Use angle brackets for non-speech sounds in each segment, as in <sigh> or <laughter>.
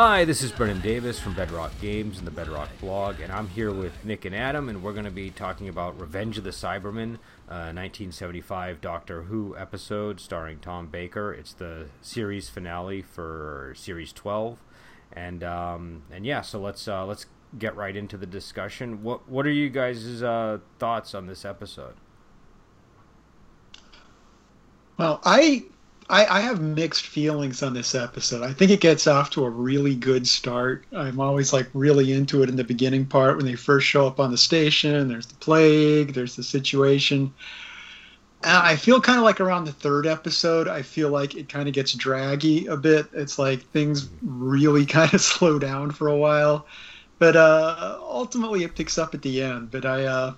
Hi, this is Brennan Davis from Bedrock Games and the Bedrock blog, and I'm here with Nick and Adam, and we're going to be talking about Revenge of the Cybermen, uh, 1975 Doctor Who episode starring Tom Baker. It's the series finale for Series 12, and um, and yeah, so let's uh, let's get right into the discussion. What what are you guys' uh, thoughts on this episode? Well, I, I I have mixed feelings on this episode. I think it gets off to a really good start. I'm always like really into it in the beginning part when they first show up on the station. There's the plague. There's the situation. And I feel kind of like around the third episode, I feel like it kind of gets draggy a bit. It's like things really <laughs> kind of slow down for a while, but uh, ultimately it picks up at the end. But I, uh,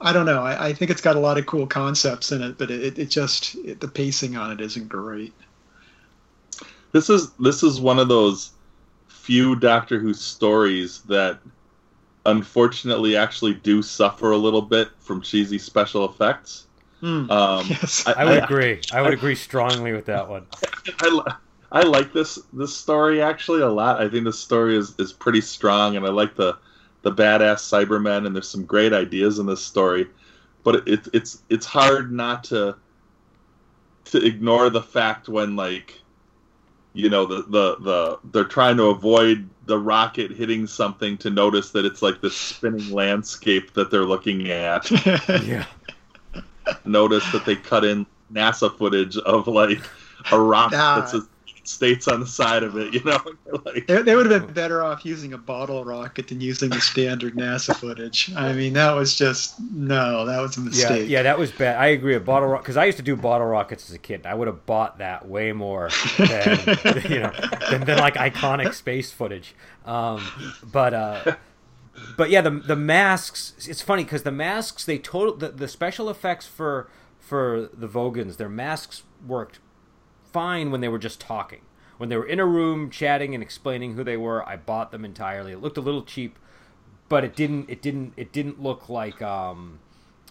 I don't know. I, I think it's got a lot of cool concepts in it, but it, it just it, the pacing on it isn't great. This is this is one of those few Doctor Who stories that unfortunately actually do suffer a little bit from cheesy special effects. Hmm. Um, <laughs> Yes. I would agree. I would agree strongly with that one. <laughs> I, I like this this story actually a lot. I think this story is, is pretty strong, and I like the the badass Cybermen, and there's some great ideas in this story. But it, it's it's hard not to to ignore the fact when like you know the, the the they're trying to avoid the rocket hitting something to notice that it's like this spinning landscape that they're looking at <laughs> Yeah. notice that they cut in NASA footage of like a rock Nah. that says states on the side of it, you know? <laughs> like, They, they would have been better off using a bottle rocket than using the standard NASA footage. I mean, that was just no, that was a Yeah, mistake. yeah, that was bad. I agree. A bottle rocket because I used to do bottle rockets as a kid. I would have bought that way more than <laughs> you know than, than like iconic space footage. Um, but uh, but yeah, the the masks. It's funny because the masks they total the, the special effects for for the Vogans. Their masks worked fine when they were just talking. When they were in a room chatting and explaining who they were, I bought them entirely. It looked a little cheap, but it didn't it didn't it didn't look like um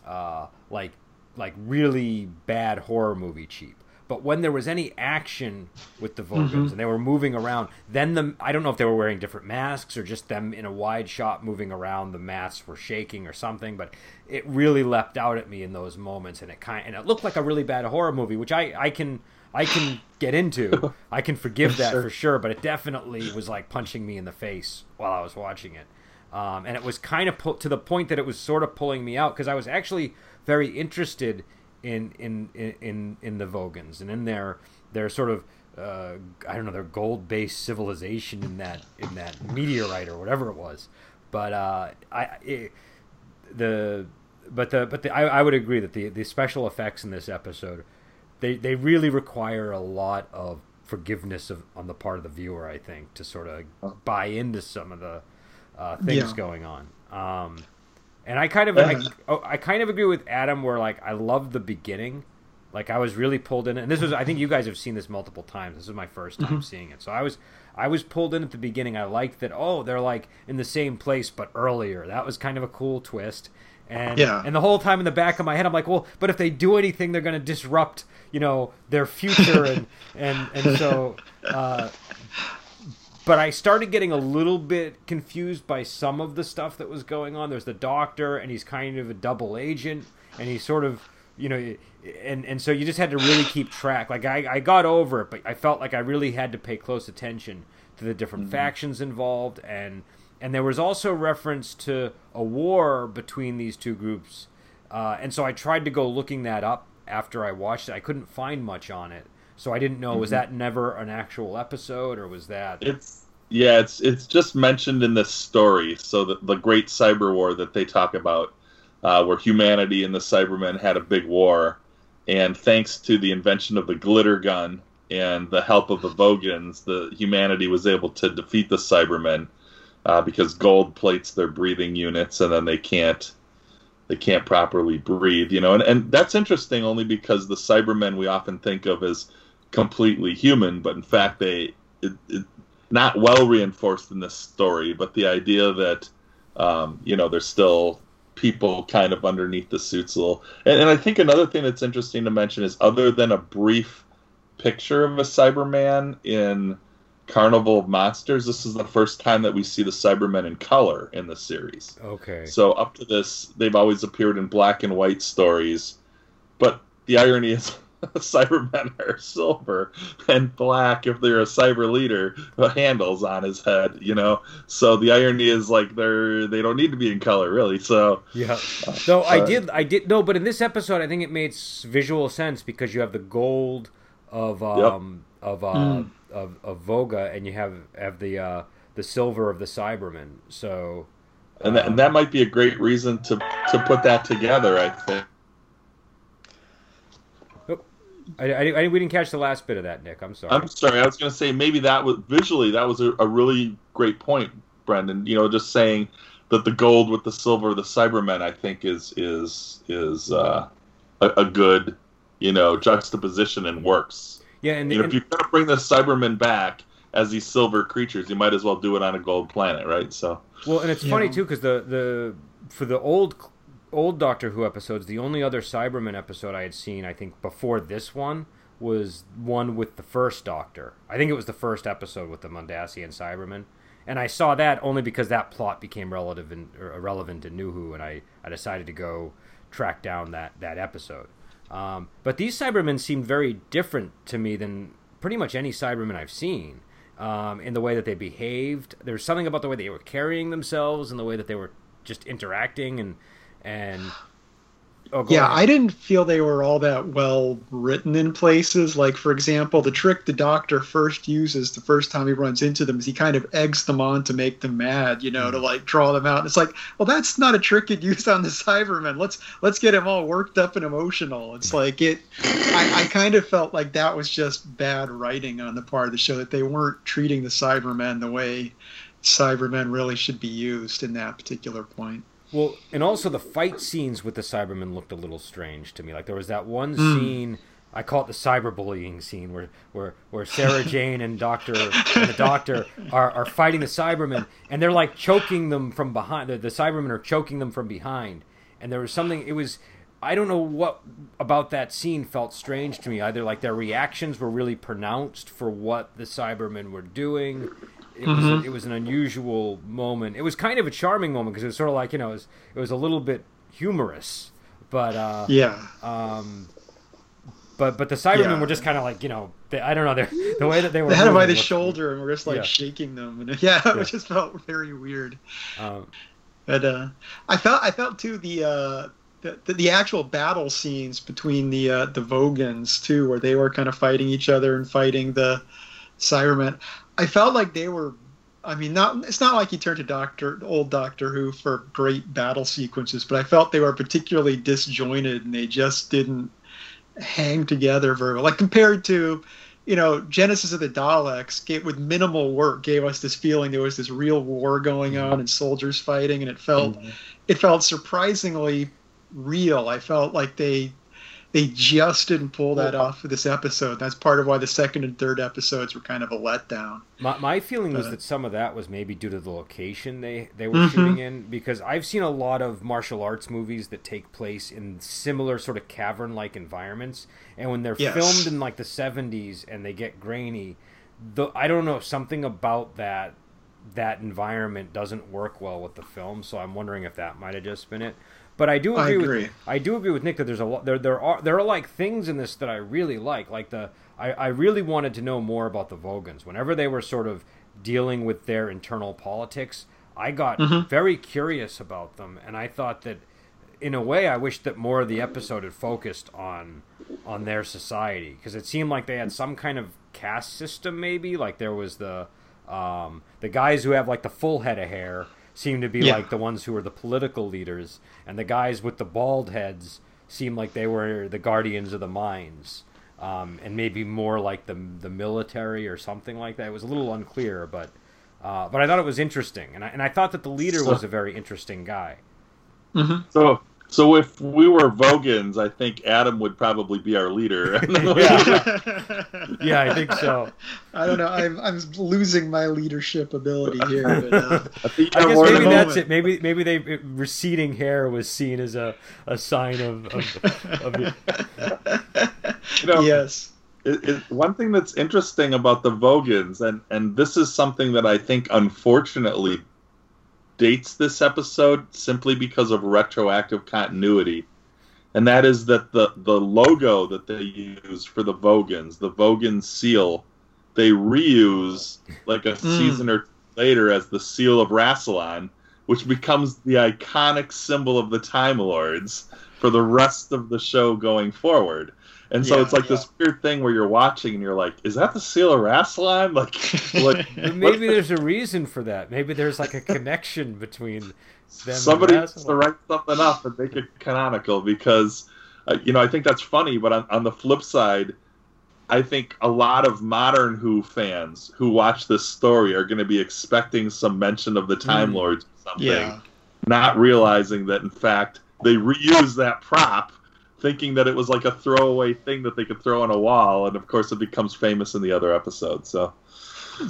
uh like like really bad horror movie cheap. But when there was any action with the Vogans and they were moving around, then the I don't know if they were wearing different masks or just them in a wide shot moving around, the masks were shaking or something, but it really leapt out at me in those moments and it kind and it looked like a really bad horror movie, which I I can I can get into. <laughs> I can forgive that Sure. for sure, but it definitely was like punching me in the face while I was watching it. Um, and it was kind of pu- to the point that it was sort of pulling me out because I was actually very interested in in in in, in the Vogans and in their their sort of uh, I don't know their gold based civilization in that in that meteorite or whatever it was. But uh, I it, the but the but the, I, I would agree that the the special effects in this episode they they really require a lot of forgiveness of on the part of the viewer I think to sort of buy into some of the uh, things Yeah. going on. Um, and I kind of I, Uh-huh. oh, I kind of agree with Adam where like I love the beginning. Like I was really pulled in, and this was I think you guys have seen this multiple times. This is my first time seeing it, so I was I was pulled in at the beginning. I liked that. Oh, they're like in the same place but earlier. That was kind of a cool twist. And Yeah. and the whole time in the back of my head, I'm like, well, but if they do anything, they're going to disrupt, you know, their future, and <laughs> and and so. Uh, but I started getting a little bit confused by some of the stuff that was going on. There's the doctor, and he's kind of a double agent, and he's sort of, you know, and and so you just had to really keep track. Like I, I got over it, but I felt like I really had to pay close attention to the different factions involved, and and there was also reference to a war between these two groups, uh, and so I tried to go looking that up after I watched it. I couldn't find much on it. So I didn't know was that never an actual episode or was that it's yeah, it's it's just mentioned in this story. So the the Great Cyber War that they talk about, uh, where humanity and the Cybermen had a big war, and thanks to the invention of the glitter gun and the help of the Vogans, the humanity was able to defeat the Cybermen uh, because gold plates their breathing units, and then they can't they can't properly breathe. You know, and and that's interesting only because the Cybermen we often think of as completely human, but in fact they it, it, not well reinforced in this story, but the idea that um, you know there's still people kind of underneath the suits a little. And, and I think another thing that's interesting to mention is other than a brief picture of a Cyberman in Carnival of Monsters. This is the first time that we see the Cybermen in color in the series. Okay. So up to this, they've always appeared in black and white stories, but the irony is. <laughs> Cybermen are silver and black if they're a cyber leader, the handles on his head, you know. So the irony is like they're they don't need to be in color really. So yeah, no, I did, I did no, but in this episode, I think it made visual sense because you have the gold of um yep. of uh mm. Of of Voga, and you have have the uh the silver of the Cybermen. So. And that, and that might be a great reason to to put that together. I think. I, I, I, we didn't catch the last bit of that, Nick. I'm sorry. I'm sorry. I was going to say maybe that was visually that was a, a, really great point, Brendan. You know, just saying that the gold with the silver, of the Cybermen, I think is is is uh, a, a, good you know juxtaposition and works. Yeah, and, you know, if you're going to bring the Cybermen back as these silver creatures, you might as well do it on a gold planet, right? So. Well, and it's yeah. funny too because the the for the old old Doctor Who episodes, the only other Cyberman episode I had seen, I think, before this one was one with the first Doctor. I think it was the first episode with the Mondasian Cyberman. And I saw that only because that plot became relative and irrelevant in uh, New Who, and I, I decided to go track down that, that episode. Um, but these Cybermen seemed very different to me than pretty much any Cybermen I've seen. Um, in the way that they behaved, there's something about the way they were carrying themselves and the way that they were just interacting and and <sighs> Oh, yeah, ahead. I didn't feel they were all that well written in places. Like, for example, the trick the Doctor first uses the first time he runs into them is he kind of eggs them on to make them mad, you know, mm. to like draw them out. And it's like, well, that's not a trick you'd use on the Cybermen. Let's let's get him all worked up and emotional. It's like it. I, I kind of felt like that was just bad writing on the part of the show that they weren't treating the Cybermen the way Cybermen really should be used in that particular point. Well, and also the fight scenes with the Cybermen looked a little strange to me. Like there was that one mm. scene. I call it the cyberbullying scene where where, where Sarah <laughs> Jane and Doctor and the Doctor are, are fighting the Cybermen and they're like choking them from behind. The, the Cybermen are choking them from behind. And there was something. It was I don't know what about that scene felt strange to me. Either like their reactions were really pronounced for what the Cybermen were doing, it mm-hmm. was it was an unusual moment. It was kind of a charming moment because it was sort of like you know it was, it was a little bit humorous, but uh, yeah. Um, but but the Cybermen yeah. were just kind of like you know they, I don't know the way that they were they had him by the shoulder and were just like yeah. shaking them and yeah, <laughs> yeah, it just felt very weird. Um, but uh, I felt I felt too the. Uh, the, the, actual battle scenes between the uh, the Vogans too, where they were kind of fighting each other and fighting the Cybermen. I felt like they were. I mean, not it's not like you turned to Doctor old Doctor Who for great battle sequences, but I felt they were particularly disjointed and they just didn't hang together very well. Like compared to, you know, Genesis of the Daleks, gave, with minimal work, gave us this feeling there was this real war going on and soldiers fighting, and it felt mm-hmm. it felt surprisingly real. I felt like they they just didn't pull that off for this episode. That's part of why the second and third episodes were kind of a letdown. My, my feeling was that some of that was maybe due to the location they, they were mm-hmm. shooting in, because I've seen a lot of martial arts movies that take place in similar sort of cavern like environments. And when they're yes. filmed in like the 70s and they get grainy, the, I don't know, something about that that environment doesn't work well with the film. So I'm wondering if that might have just been it. But I do agree, I agree. with I do agree with Nick that there's a lot there there are there are like things in this that I really like. Like the I, I really wanted to know more about the Vogans. Whenever they were sort of dealing with their internal politics, I got mm-hmm. very curious about them and I thought that in a way I wish that more of the episode had focused on on their society because it seemed like they had some kind of caste system maybe like there was the um, the guys who have like the full head of hair seem to be yeah. like the ones who are the political leaders, and the guys with the bald heads seem like they were the guardians of the mines, um, and maybe more like the the military or something like that. It was a little unclear, but uh, but I thought it was interesting, and I, and I thought that the leader was a very interesting guy. Mm-hmm. So so if we were Vogans, I think Adam would probably be our leader. <laughs> <laughs> yeah. yeah, I think so. I don't know. I'm, I'm losing my leadership ability here. But, uh, <laughs> I, I guess maybe that's it. Maybe maybe they receding hair was seen as a, a sign of. of, of you know, yes. it, it, one thing that's interesting about the Vogans, and and this is something that I think unfortunately dates this episode simply because of retroactive continuity, and that is that the the logo that they use for the Vogans, the Vogan seal, they reuse like a mm. season or later as the seal of Rassilon, which becomes the iconic symbol of the Time Lords for the rest of the show going forward. And so yeah, it's like yeah. this weird thing where you're watching and you're like, is that the seal of Rassilon? <laughs> Like, like <laughs> maybe there's a reason for that. Maybe there's like a connection between them. Somebody has to write something up and make it canonical because, uh, you know, I think that's funny. But on, on the flip side, I think a lot of modern Who fans who watch this story are going to be expecting some mention of the Time mm. Lords or something, yeah. not realizing that in fact they reuse that prop thinking that it was like a throwaway thing that they could throw on a wall, and of course it becomes famous in the other episode. So,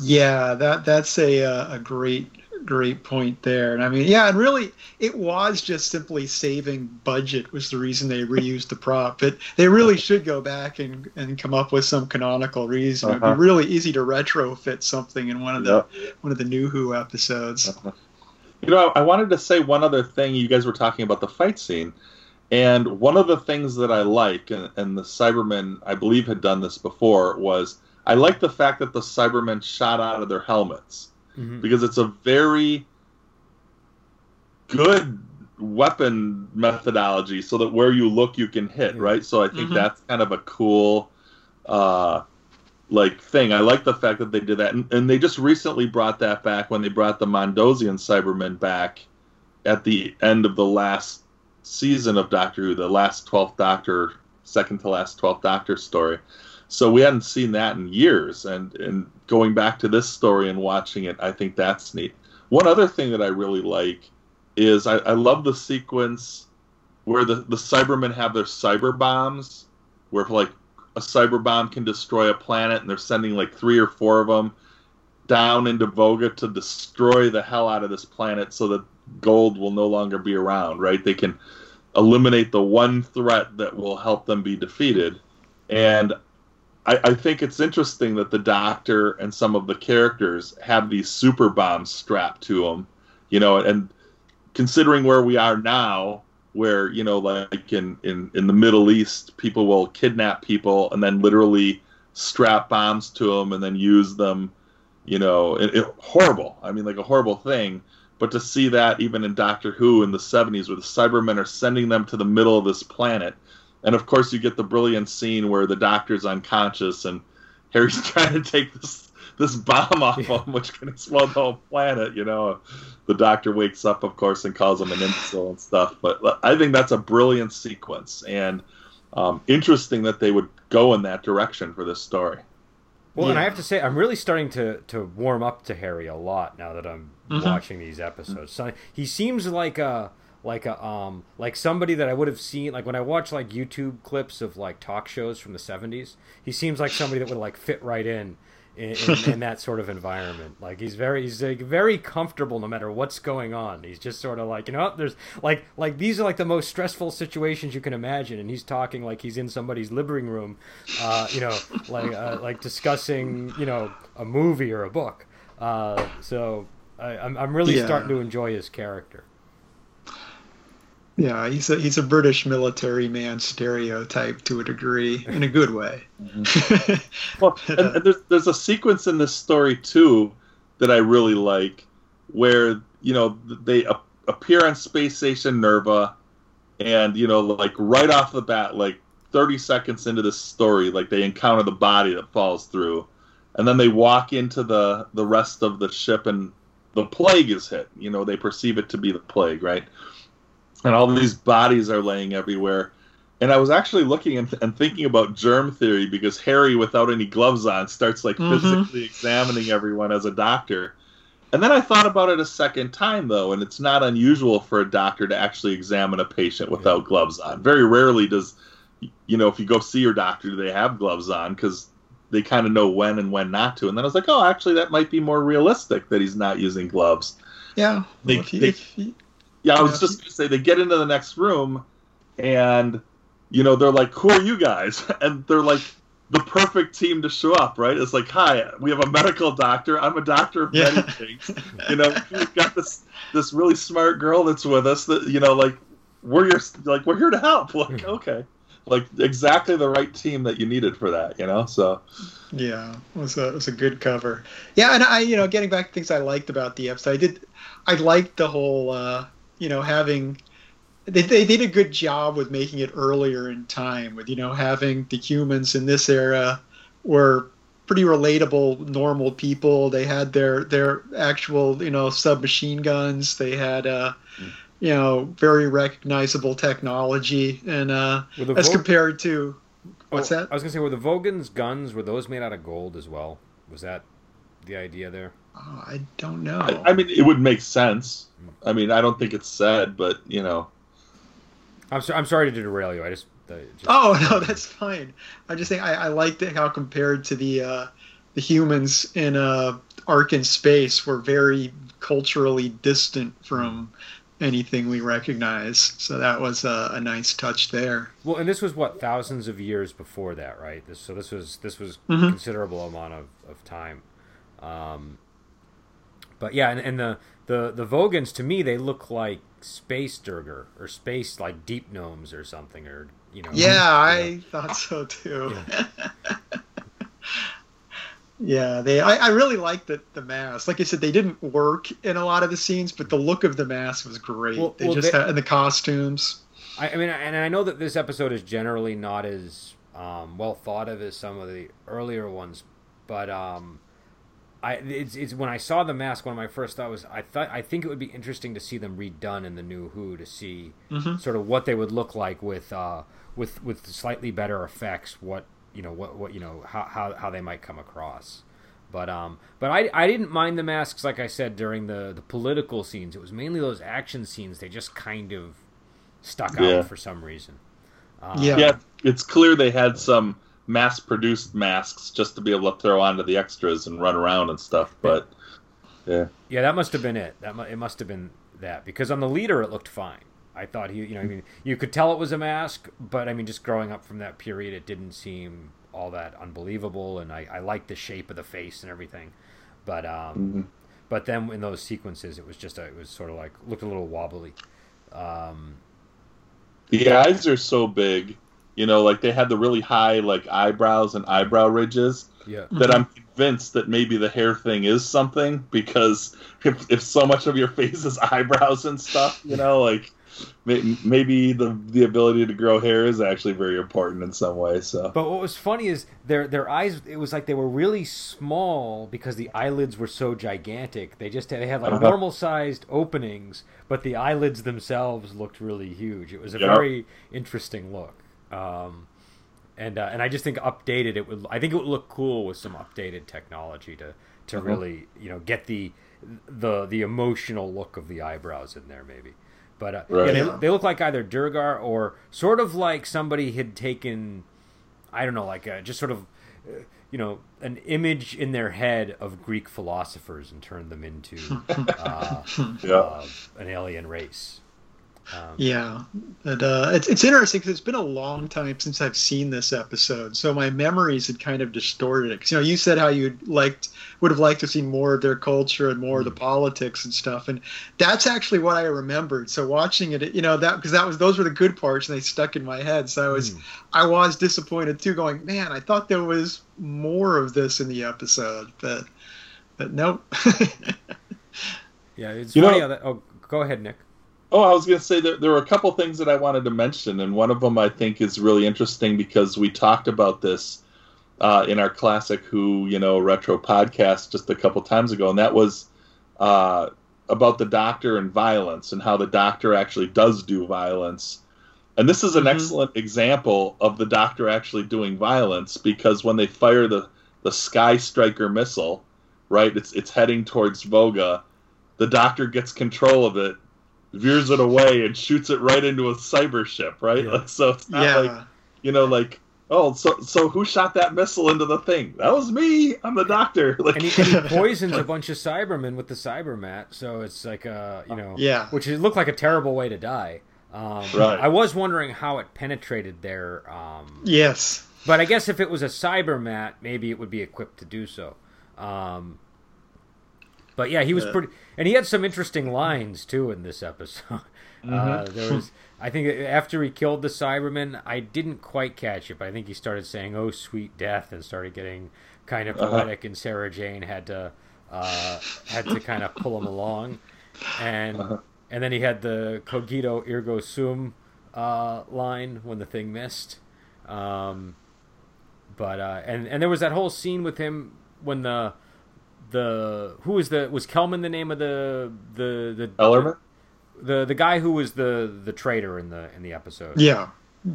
yeah, that that's a uh, a great great point there. And I mean, yeah, and really, it was just simply saving budget was the reason they reused the prop. But they really should go back and, and come up with some canonical reason. Uh-huh. It'd be uh-huh. really easy to retrofit something in one of the yep. one of the new Who episodes. Uh-huh. <laughs> You know, I wanted to say one other thing. You guys were talking about the fight scene. And one of the things that I like, and, and the Cybermen, I believe, had done this before, was I like the fact that the Cybermen shot out of their helmets. Mm-hmm. because it's a very good weapon methodology so that where you look you can hit right? So i think mm-hmm. that's kind of a cool uh like thing. I like the fact that they did that. And, and they just recently brought that back when they brought the Mondasian cybermen back at the end of the last season of Doctor Who, the last 12th Doctor, second to last 12th Doctor story. So we hadn't seen that in years, and and going back to this story and watching it, I think that's neat. One other thing that I really like is I, I love the sequence where the the Cybermen have their cyber bombs, where like a cyber bomb can destroy a planet, and they're sending like three or four of them down into Voga to destroy the hell out of this planet, so that gold will no longer be around, right? They can eliminate the one threat that will help them be defeated. And I, I, think it's interesting that the Doctor and some of the characters have these super bombs strapped to them, you know, and considering where we are now, where, you know, like in, in, in the Middle East, people will kidnap people and then literally strap bombs to them and then use them, you know, it, it, horrible. I mean, like a horrible thing. But to see that even in Doctor Who in the 70s, where the Cybermen are sending them to the middle of this planet, and of course you get the brilliant scene where the Doctor's unconscious and Harry's <laughs> trying to take this this bomb off yeah. him, which can explode the whole planet. You know, the Doctor wakes up, of course, and calls him an imbecile and stuff. But I think that's a brilliant sequence and um, interesting that they would go in that direction for this story. Well, yeah. and I have to say, I'm really starting to, to warm up to Harry a lot now that I'm mm-hmm. watching these episodes. So he seems like a like a um like somebody that I would have seen like when I watch like YouTube clips of like talk shows from the 70s. He seems like somebody that would like fit right in in, in, in, that sort of environment. Like he's very he's like very comfortable no matter what's going on. He's just sort of like you know there's like like these are like the most stressful situations you can imagine, and he's talking like he's in somebody's living room, uh, you know, like uh, like discussing you know a movie or a book. Uh, so I, am I'm, I'm really yeah. starting to enjoy his character. Yeah, he's a he's a British military man stereotype to a degree, in a good way. Mm-hmm. <laughs> well, and, and there's there's a sequence in this story too that I really like, where you know they appear on space station Nerva, and you know like right off the bat, like 30 seconds into this story, like they encounter the body that falls through, and then they walk into the the rest of the ship, and the plague is hit. You know they perceive it to be the plague, right? And all these bodies are laying everywhere. And I was actually looking and, and thinking about germ theory because Harry, without any gloves on, starts like mm-hmm. physically examining everyone as a doctor. And then I thought about it a second time, though, and it's not unusual for a doctor to actually examine a patient without yeah. gloves on. Very rarely does, you know, if you go see your doctor, do they have gloves on because they kind of know when and when not to. And then I was like, oh, actually, that might be more realistic that he's not using gloves. Yeah. They, well, they, yeah, I was just gonna say they get into the next room, and you know they're like, "Who are you guys?" <laughs> And they're like, the perfect team to show up, right? It's like, hi, we have a medical doctor. I'm a doctor of Yeah. many things. You know, we've got this this really smart girl that's with us. That you know, like we're your like we're here to help. <laughs> Like, okay, like exactly the right team that you needed for that. You know, so Yeah, it was a it was a good cover. Yeah, and I you know getting back to things I liked about the episode, I did I liked the whole uh, you know having they they did a good job with making it earlier in time with you know having the humans in this era were pretty relatable normal people. They had their their actual you know submachine guns. They had uh you know very recognizable technology and uh as Vog- compared to what's Oh, that? I was gonna say, were the Vogans guns were those made out of gold as well? Was that the idea there? Oh, I don't know. I, I mean, it would make sense. I mean, I don't think it's said, but you know, I'm so, I'm sorry to derail you. I just, uh, just Oh <laughs> no, that's fine. I just think I, I liked it how compared to the uh, the humans in uh, Ark in space were very culturally distant from anything we recognize. So that was a, a nice touch there. well, and this was what thousands of years before that, right? This, so this was this was Mhm. considerable amount of, of time. Um, but yeah, and, and the, the the Vogans to me they look like space duergar or space like deep gnomes or something or you know. Yeah, you I thought so too. <laughs> Yeah, they. I, I really liked the the mask. Like I said, they didn't work in a lot of the scenes, but the look of the mask was great. Well- they well, just they- had and the costumes. I, I mean, and I know that this episode is generally not as um, well thought of as some of the earlier ones, but um, I it's, it's when I saw the mask. One of my first thought was I thought I think it would be interesting to see them redone in the new Who to see Mhm. sort of what they would look like with uh, with with slightly better effects. What you know, what what you know, how how, how they might come across. But um, but I, I didn't mind the masks like I said during the the political scenes. It was mainly those action scenes. They just kind of stuck Yeah. out for some reason. Um, Yeah. yeah, it's clear they had some mass-produced masks just to be able to throw onto the extras and run around and stuff. But yeah, yeah, that must have been it. That mu- it must have been that because on the leader it looked fine. I thought he, you know, I mean, you could tell it was a mask, but I mean, just growing up from that period, it didn't seem all that unbelievable, and I, I liked the shape of the face and everything. But um, Mhm. but then in those sequences, it was just a, it was sort of like looked a little wobbly. Um, the eyes are so big. You know, like they had the really high like eyebrows and eyebrow ridges. yeah, that I'm convinced that maybe the hair thing is something because if, if so much of your <laughs> face is eyebrows and stuff, you know, like maybe the the ability to grow hair is actually very important in some way. So But what was funny is their their eyes. It was like they were really small because the eyelids were so gigantic. They just they had like Uh-huh. normal sized openings, but the eyelids themselves looked really huge. It was a Yeah. very interesting look. Um, and uh, and I just think updated it would. I think it would look cool with some updated technology to to Uh-huh. really you know get the the the emotional look of the eyebrows in there maybe. But uh, Right. yeah, they, they look like either duergar or sort of like somebody had taken I don't know, like uh just sort of, uh, you know, an image in their head of Greek philosophers and turned them into <laughs> uh, yeah, uh, an alien race. Um, Yeah, and uh, it's it's interesting because it's been a long time since I've seen this episode, so my memories had kind of distorted it. 'Cause, you know, you said how you liked would have liked to see more of their culture and more of the politics and stuff, and that's actually what I remembered. So watching it, you know, that because that was those were the good parts, and they stuck in my head. So I was Hmm. I was disappointed too, going, man, I thought there was more of this in the episode, but but nope. <laughs> yeah, it's You funny know- how that. Oh, go ahead, Nick. Oh, I was going to say there, there were a couple things that I wanted to mention, and one of them I think is really interesting because we talked about this uh, in our classic Who, you know, retro podcast just a couple times ago, and that was uh, about the Doctor and violence and how the Doctor actually does do violence. And this is an Mhm. excellent example of the Doctor actually doing violence because when they fire the, the Sky Striker missile, right, it's it's heading towards Voga. The Doctor gets control of it, veers it away, and shoots it right into a cyber ship, right? Yeah. Like, <laughs> so it's not yeah. like you know, like oh, so so who shot that missile into the thing? That was me. I'm the Doctor. <laughs> Like, And he, and he <laughs> poisons a bunch of Cybermen with the cyber mat, so it's like a you know, Yeah. which it looked like a terrible way to die. Um, Right. I was wondering how it penetrated their um, Yes. but I guess if it was a Cybermat, maybe it would be equipped to do so. Um, but yeah, he was Yeah. pretty, and he had some interesting lines too in this episode. <laughs> Uh, there was, I think, after he killed the Cyberman, I didn't quite catch it, but I think he started saying "Oh, sweet death" and started getting kind of Uh-huh. poetic, and Sarah Jane had to uh, had to kind of pull him along, and Uh-huh. and then he had the "Cogito ergo sum" uh, line when the thing missed. Um, but uh, and and there was that whole scene with him when the the who was the was Kelman the name of the the the Ellerman. the the guy who was the the traitor in the in the episode. Yeah,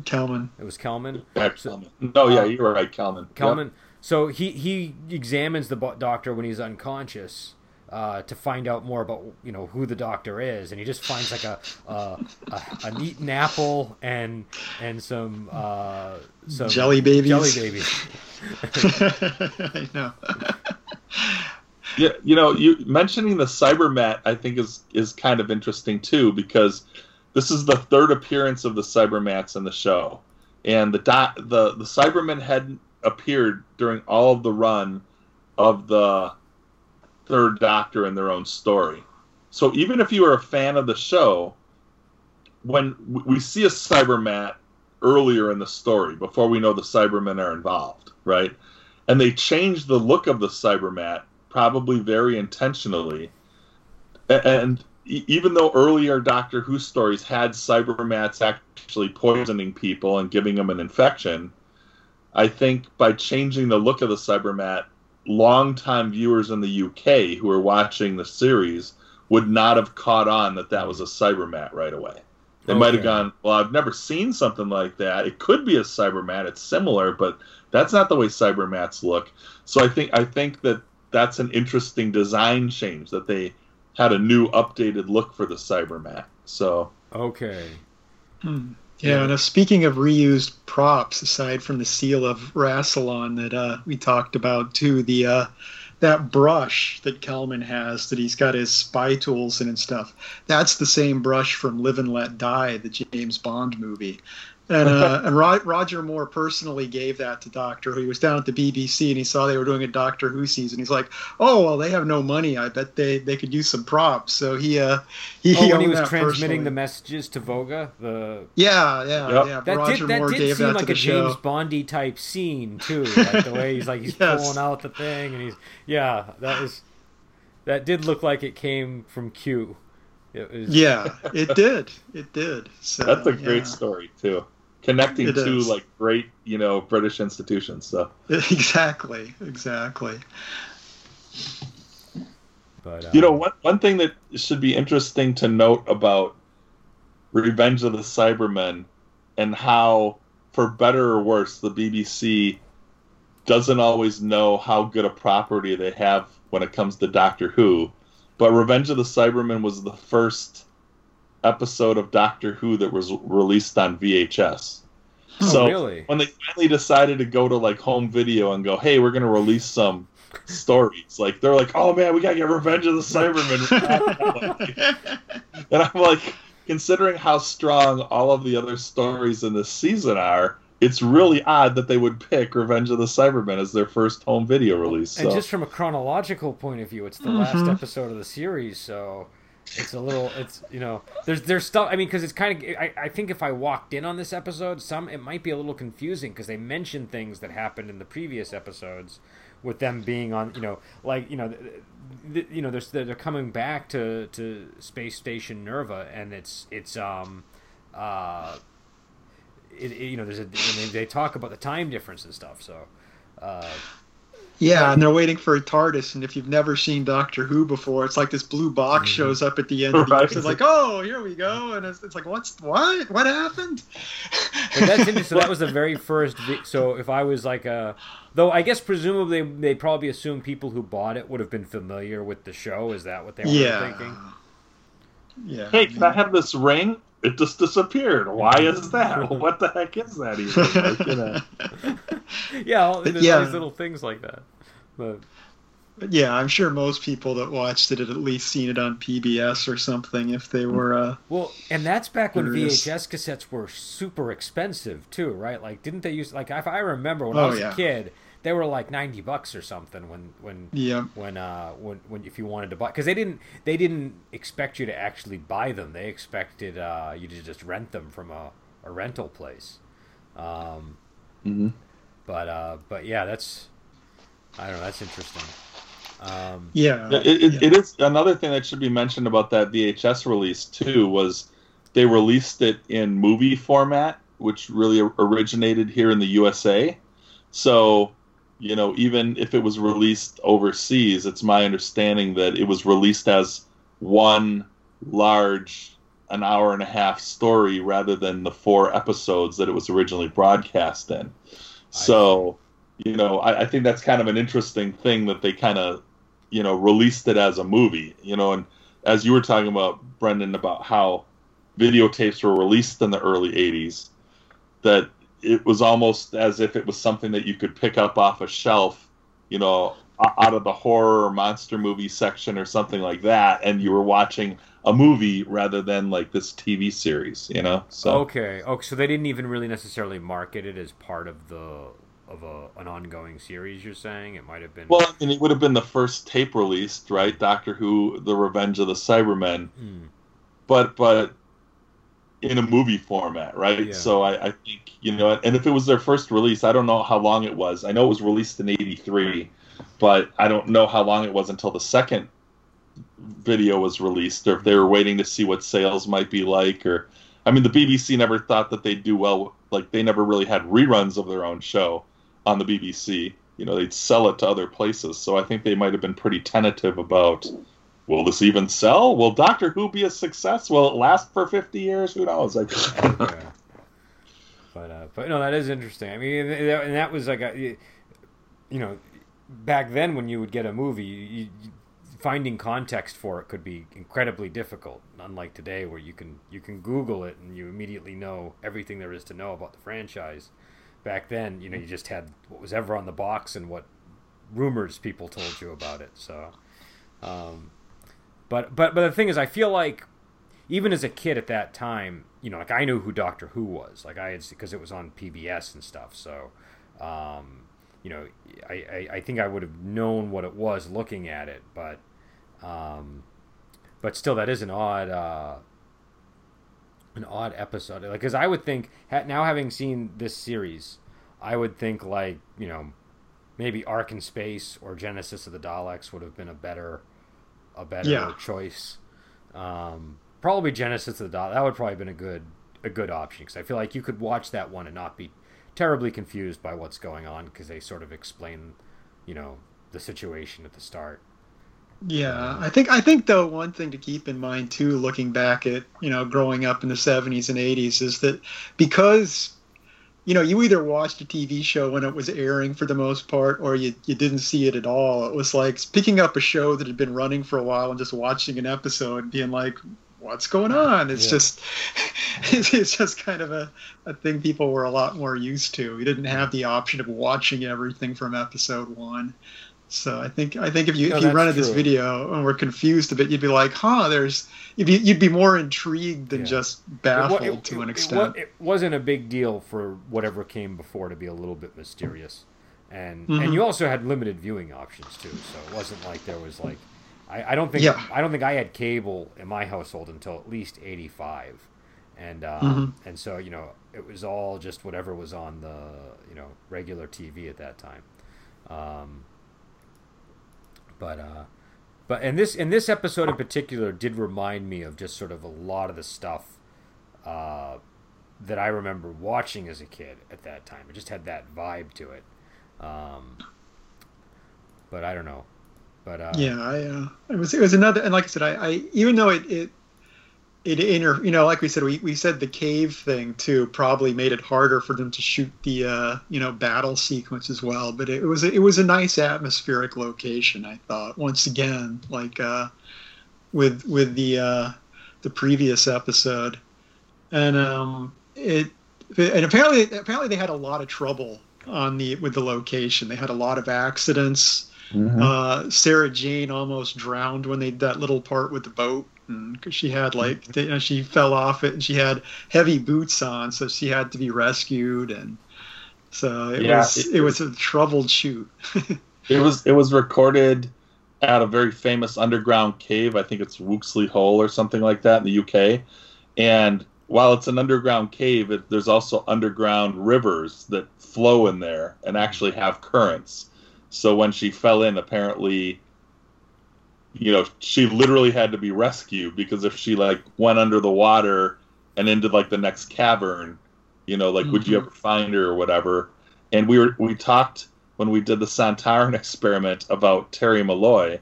Kelman. It was Kelman. Kelman. No, yeah, you were right, Kelman. Kelman. So he he examines the doctor when he's unconscious. Uh, to find out more about you know who the doctor is, and he just finds like a a, a, an eaten apple and and some uh, some Jelly babies. jelly babies. <laughs> I know. <laughs> Yeah, you know, you mentioning the Cybermat, I think is is kind of interesting too because this is the third appearance of the Cybermats in the show, and the dot the the Cybermen hadn't appeared during all of the run of the third Doctor in their own story. So even if you are a fan of the show, when we see a Cybermat earlier in the story before we know the Cybermen are involved, right? And they change the look of the Cybermat probably very intentionally. And even though earlier Doctor Who stories had Cybermats actually poisoning people and giving them an infection, I think by changing the look of the Cybermat, longtime viewers in the UK who were watching the series would not have caught on that that was a Cybermat right away. They might have gone, Well, I've never seen something like that. It could be a Cybermat, it's similar, but that's not the way Cybermats look. So I think I think that that's an interesting design change that they had a new updated look for the Cybermat. So Okay. Hmm. Yeah, and uh, speaking of reused props, aside from the seal of Rassilon that uh, we talked about too, the uh, that brush that Kelman has that he's got his spy tools in and stuff. That's the same brush from Live and Let Die, the James Bond movie. And <laughs> uh, and Ro- Roger Moore personally gave that to Doctor Who. He was down at the BBC and he saw they were doing a Doctor Who season. He's like, "Oh well, they have no money. I bet they, they could use some props." So he uh he, Oh, when he was transmitting personally. the messages to Voga, the Yeah, yeah, Yep. yeah. that Roger did that Moore did gave seem that like a the James show. Bondy type scene too, like the way he's like he's <laughs> Yes. pulling out the thing and he's yeah, that was that did look like it came from Q. It was Yeah, it did. It did. So that's a great yeah. story too. Connecting It two is. like great, you know, British institutions. So <laughs> Exactly, exactly. But uh, You know, one one thing that should be interesting to note about Revenge of the Cybermen and how, for better or worse, the BBC doesn't always know how good a property they have when it comes to Doctor Who. But Revenge of the Cybermen was the first episode of Doctor Who that was released on VHS. Oh, so really? when they finally decided to go to like home video and go, "Hey, we're going to release some stories," like they're like, "Oh man, we got to get Revenge of the Cybermen." <laughs> <laughs> and I'm like, considering how strong all of the other stories in this season are, it's really odd that they would pick Revenge of the Cybermen as their first home video release. And just from a chronological point of view, it's the Mhm. last episode of the series, so it's a little, it's you know, there's there's stuff. I mean, because it's kind of, I, I think if I walked in on this episode, some it might be a little confusing because they mention things that happened in the previous episodes, with them being on, you know, like you know, th- th- you know, they're, they're coming back to to space station Nerva, and it's it's um, uh, it, it- you know, there's a they, they talk about the time difference and stuff, so. Uh, yeah, and they're waiting for a TARDIS, and if you've never seen Doctor Who before, it's like this blue box Mhm. shows up at the end of the episode. It's like, oh, here we go, and it's, it's like, what's what? What happened? But that's interesting. So that was the very first. Vi- so if I was like a, though I guess presumably they probably assume people who bought it would have been familiar with the show. Is that what they were yeah. thinking? Yeah. hey, can I have this ring? It just disappeared. Why is that? <laughs> What the heck is that even? Like, you <laughs> know. Yeah, all- there's yeah. all these little things like that. But yeah, I'm sure most people that watched it had at least seen it on PBS or something if they were. Uh, well, and that's back when curious. VHS cassettes were super expensive too, right? Like, didn't they use like if I remember when I Oh, was yeah. a kid, they were like ninety bucks or something when when yeah, when uh when when if you wanted to buy because they didn't they didn't expect you to actually buy them. They expected uh you to just rent them from a, a rental place. Um, hmm but uh but yeah, that's I don't know. That's interesting. Um, yeah, Yeah, it, it, yeah. it is another thing that should be mentioned about that VHS release too was they released it in movie format, which really originated here in the USA. So, you know, even if it was released overseas, it's my understanding that it was released as one large an hour and a half story rather than the four episodes that it was originally broadcast in. So, you know, I, I think that's kind of an interesting thing that they kind of, you know, released it as a movie, you know, and as you were talking about, Brendan, about how videotapes were released in the early 80s, that it was almost as if it was something that you could pick up off a shelf, you know, out of the horror or monster movie section or something like that, and you were watching a movie rather than like this TV series, you know? So, Okay. Oh, so they didn't even really necessarily market it as part of the of a, an ongoing series. You're saying it might have been. well, I mean, it would have been the first tape released, right? Doctor Who: The Revenge of the Cybermen. Hmm. but but in a movie format, right? Yeah. So I, I think you know, and if it was their first release, I don't know how long it was. I know it was released in '83, but I don't know how long it was until the second video was released, or if they were waiting to see what sales might be like, or I mean, the BBC never thought that they'd do well. Like they never really had reruns of their own show on the BBC. You know, they'd sell it to other places. So I think they might have been pretty tentative about will this even sell? Will Doctor Who be a success? Will it last for 50 years? Who knows? Like, yeah. <laughs> But uh, but no, that is interesting. I mean, and that, was like a, you know, back then when you would get a movie, you, you, finding context for it could be incredibly difficult. Unlike today, where you can you can Google it and you immediately know everything there is to know about the franchise. Back then, you know, you just had what was ever on the box and what rumors people told you about it. So, um, but but but the thing is, I feel like even as a kid at that time, you know, like I knew who Doctor Who was, like I had because it was on PBS and stuff. So, um, you know, I, I, I think I would have known what it was looking at it, but um, but still, that is an odd uh, an odd episode. Like, because I would think now having seen this series, I would think like you know maybe Ark in Space or Genesis of the Daleks would have been a better a better Yeah. choice. Um, probably Genesis of the Daleks. That would probably have been a good a good option because I feel like you could watch that one and not be terribly confused by what's going on because they sort of explain, you know, the situation at the start. Yeah, I think I think though one thing to keep in mind too, looking back at you know growing up in the '70s and '80s, is that because you know you either watched a TV show when it was airing for the most part, or you you didn't see it at all. It was like picking up a show that had been running for a while and just watching an episode, and being like, "What's going on?" It's Yeah. just <laughs> it's, it's just kind of a, a thing people were a lot more used to. You didn't have the option of watching everything from episode one. So I think I think if you No, if you that's run at this video and were confused a bit, you'd be like, "Huh, there's." You'd be you'd be more intrigued than Yeah. just It wa- baffled it- to an extent. It, it wasn't a big deal for whatever came before to be a little bit mysterious, and Mhm. and you also had limited viewing options too. So it wasn't like there was like, I, I don't think Yeah. I don't think I had cable in my household until at least eighty five, and um, Mhm. and so you know it was all just whatever was on the you know regular TV at that time. Um, but uh, but and this in this episode in particular did remind me of just sort of a lot of the stuff uh, that I remember watching as a kid at that time. It just had that vibe to it. Um, but I don't know. But uh, yeah, I, uh, it was it was another, and like I said, I, I even though it it it inter, you know, like we said, we, we said the cave thing too probably made it harder for them to shoot the uh, you know battle sequence as well. But it was it was a nice atmospheric location. I thought once again, like uh, with with the uh, the previous episode, and um, it and apparently apparently they had a lot of trouble on the with the location. They had a lot of accidents Mm-hmm. Uh, Sarah Jane almost drowned when they that little part with the boat because she had like you know, she fell off it and she had heavy boots on, so she had to be rescued and so it was it, it was a troubled shoot. <laughs> it was it was recorded at a very famous underground cave. I think it's Wooksley Hole or something like that in the UK. And while it's an underground cave, it, there's also underground rivers that flow in there and actually have currents. So when she fell in, apparently, you know, she literally had to be rescued because if she like went under the water and into like the next cavern, you know, like mm-hmm. would you mm-hmm. ever find her or whatever? And we were we talked when we did the Sontaran <laughs> experiment about Terry Malloy,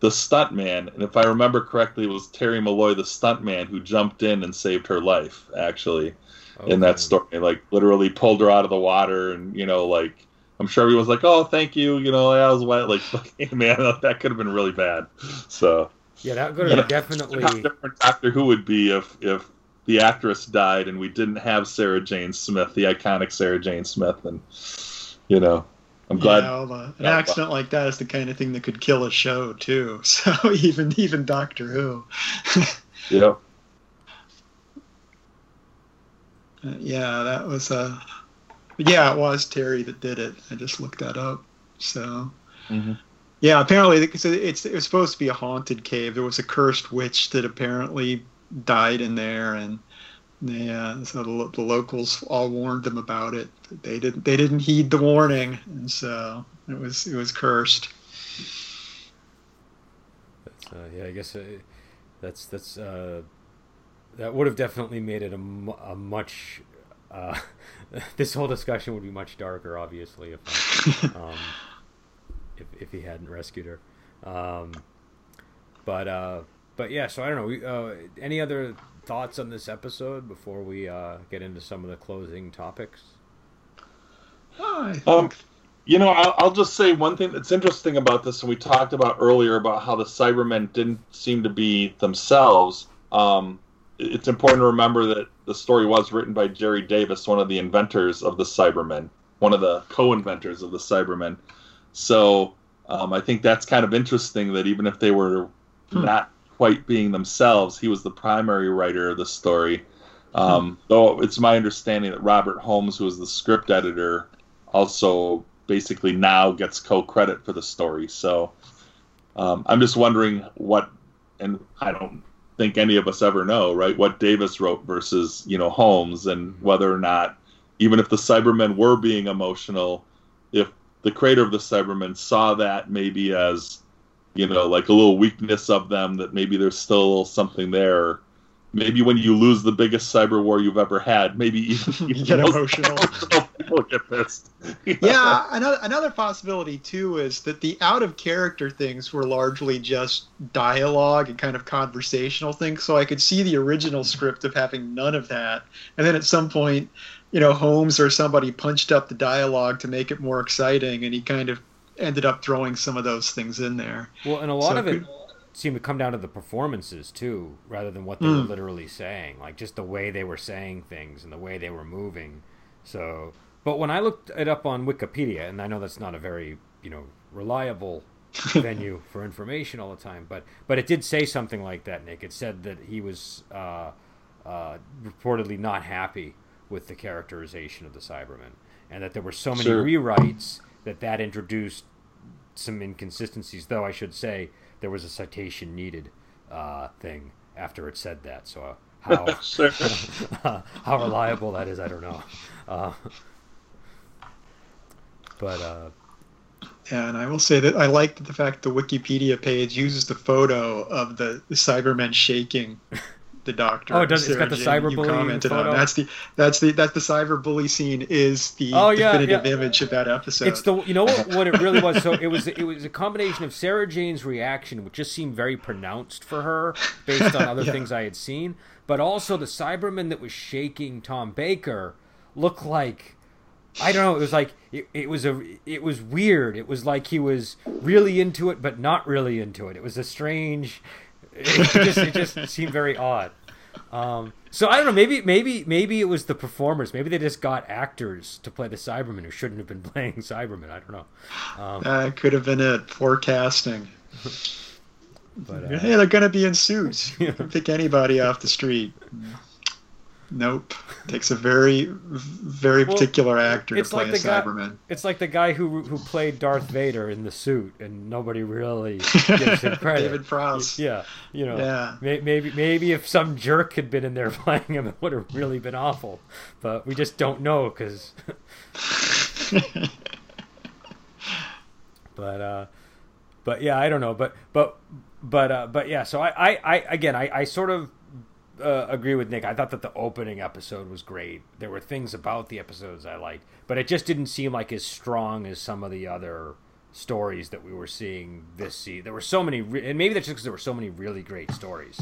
the stuntman, and if I remember correctly, it was Terry Malloy, the stuntman, who jumped in and saved her life. Actually, okay. in that story, like literally pulled her out of the water, and you know, like I'm sure he was like, "Oh, thank you," you know, I was wet. Like, <laughs> man, that could have been really bad. So yeah, that could have definitely. How different Doctor Who would be if if the actress died and we didn't have Sarah Jane Smith, the iconic Sarah Jane Smith, and you know, I'm glad. Yeah, well, an accident like that is the kind of thing that could kill a show too. <laughs> So even even Doctor Who. yeah. <laughs> Uh, yeah, that was uh yeah, it was Terry that did it. I just looked that up. So, mm-hmm. yeah, apparently it's, it's it was supposed to be a haunted cave. There was a cursed witch that apparently died in there, and yeah, so the, the locals all warned them about it. They didn't they didn't heed the warning, and so it was it was cursed. That's, uh, yeah, I guess uh, that's that's uh, that would have definitely made it a, a much uh, <laughs> this whole discussion would be much darker, obviously, if um, <laughs> if, if he hadn't rescued her. Um, but uh, but yeah, so I don't know. We, uh, any other thoughts on this episode before we uh, get into some of the closing topics? Hi. Um, you know, I'll, I'll, just say one thing that's interesting about this, and we talked about earlier about how the Cybermen didn't seem to be themselves. Um, it's important to remember that the story was written by Gerry Davis, one of the inventors of the Cybermen, one of the co-inventors of the Cybermen. So um, I think that's kind of interesting that even if they were hmm. not quite being themselves, he was the primary writer of the story. Um, hmm. Though it's my understanding that Robert Holmes, who was the script editor, also basically now gets co-credit for the story. So um, I'm just wondering what, and I don't think any of us ever know, right? What Davis wrote versus you know Holmes, and mm-hmm. whether or not, even if the Cybermen were being emotional, if the creator of the Cybermen saw that maybe as, you know, like a little weakness of them, that maybe there's still a little something there, maybe when you lose the biggest cyber war you've ever had, maybe <laughs> even, <laughs> you get emotional. <laughs> People get pissed. Yeah, another another possibility too is that the out of character things were largely just dialogue and kind of conversational things. So I could see the original script of having none of that, and then at some point, you know, Holmes or somebody punched up the dialogue to make it more exciting, and he kind of ended up throwing some of those things in there. Well, and a lot so of it. Could, seemed to come down to the performances too, rather than what they mm. were hmm. literally saying. Like just the way they were saying things and the way they were moving. So, but when I looked it up on Wikipedia, and I know that's not a very you know reliable <laughs> venue for information all the time, but but it did say something like that. Nick, it said that he was uh, uh, reportedly not happy with the characterization of the Cybermen, and that there were so many sure. rewrites that that introduced some inconsistencies. Though I should say there was a citation needed uh, thing after it said that. So uh, <laughs> how <laughs> how reliable that is, I don't know. Uh, but uh, yeah, and I will say that I like the fact the Wikipedia page uses the photo of the, the Cybermen shaking <laughs> the doctor. Oh, it does, it's got the cyberbully commented photo. on. That's the that's the that's the cyberbully scene is the oh, yeah, definitive yeah. image of that episode. It's the you know what, what it really was. So <laughs> it was it was a combination of Sarah Jane's reaction, which just seemed very pronounced for her based on other <laughs> yeah. things I had seen, but also the Cyberman that was shaking Tom Baker looked like. I don't know. It was like it, it was a. It was weird. It was like he was really into it, but not really into it. It was a strange it just it just seemed very odd. Um, so I don't know. Maybe maybe maybe it was the performers. Maybe they just got actors to play the Cybermen who shouldn't have been <laughs> playing Cybermen. I don't know. Um, That could have been it. Forecasting. <laughs> but uh, Hey, they're gonna be in suits. <laughs> You can pick anybody off the street. Nope. Takes a very, very Well, particular actor to play like a guy- Cyberman. it's like the guy who who played Darth Vader in the suit, and nobody really <laughs> gives him credit. David Prowse. Yeah, you know. Yeah. May- Maybe maybe if some jerk had been in there <laughs> playing him, it would have really been awful. But we just don't know because. <laughs> but uh, but yeah, I don't know. But but but uh, but yeah. So I I, I again I, I sort of uh, agree with Nick. I thought that the opening episode was great. There were things about the episodes I liked, but it just didn't seem like as strong as some of the other stories that we were seeing this season. There were so many, re- and maybe that's just because there were so many really great stories.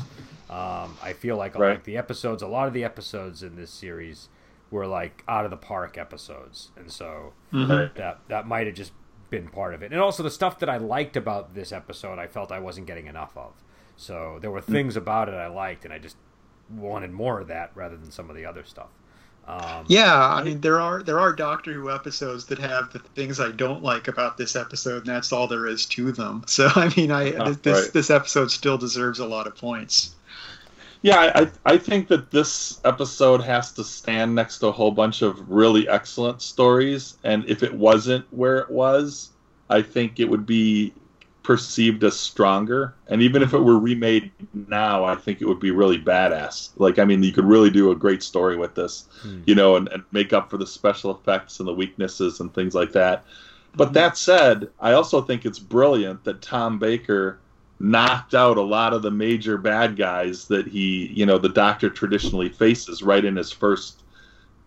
Um, I feel like Right. like the episodes, a lot of the episodes in this series were like out of the park episodes, and so Mhm. that that might have just been part of it. And also the stuff that I liked about this episode, I felt I wasn't getting enough of. So there were things about it I liked, and I just wanted more of that rather than some of the other stuff. Um, Yeah, I mean there are there are Doctor Who episodes that have the things I don't like about this episode, and that's all there is to them. <laughs> So I mean, I Ah, this this, right. this episode still deserves a lot of points. Yeah, I, I I think that this episode has to stand next to a whole bunch of really excellent stories, and if it wasn't where it was, I think it would be perceived as stronger. And even if it were remade now, I think it would be really badass. Like, I mean, you could really do a great story with this, Hmm. you know, and, and make up for the special effects and the weaknesses and things like that. But that said, I also think it's brilliant that Tom Baker knocked out a lot of the major bad guys that he, you know, the Doctor traditionally faces right in his first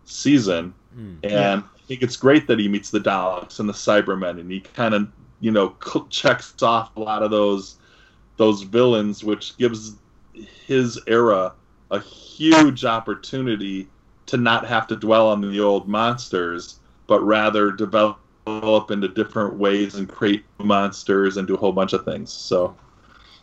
season. Hmm. And Yeah. I think it's great that he meets the Daleks and the Cybermen, and he kind of, you know, checks off a lot of those those villains, which gives his era a huge opportunity to not have to dwell on the old monsters, but rather develop into different ways and create monsters and do a whole bunch of things. So,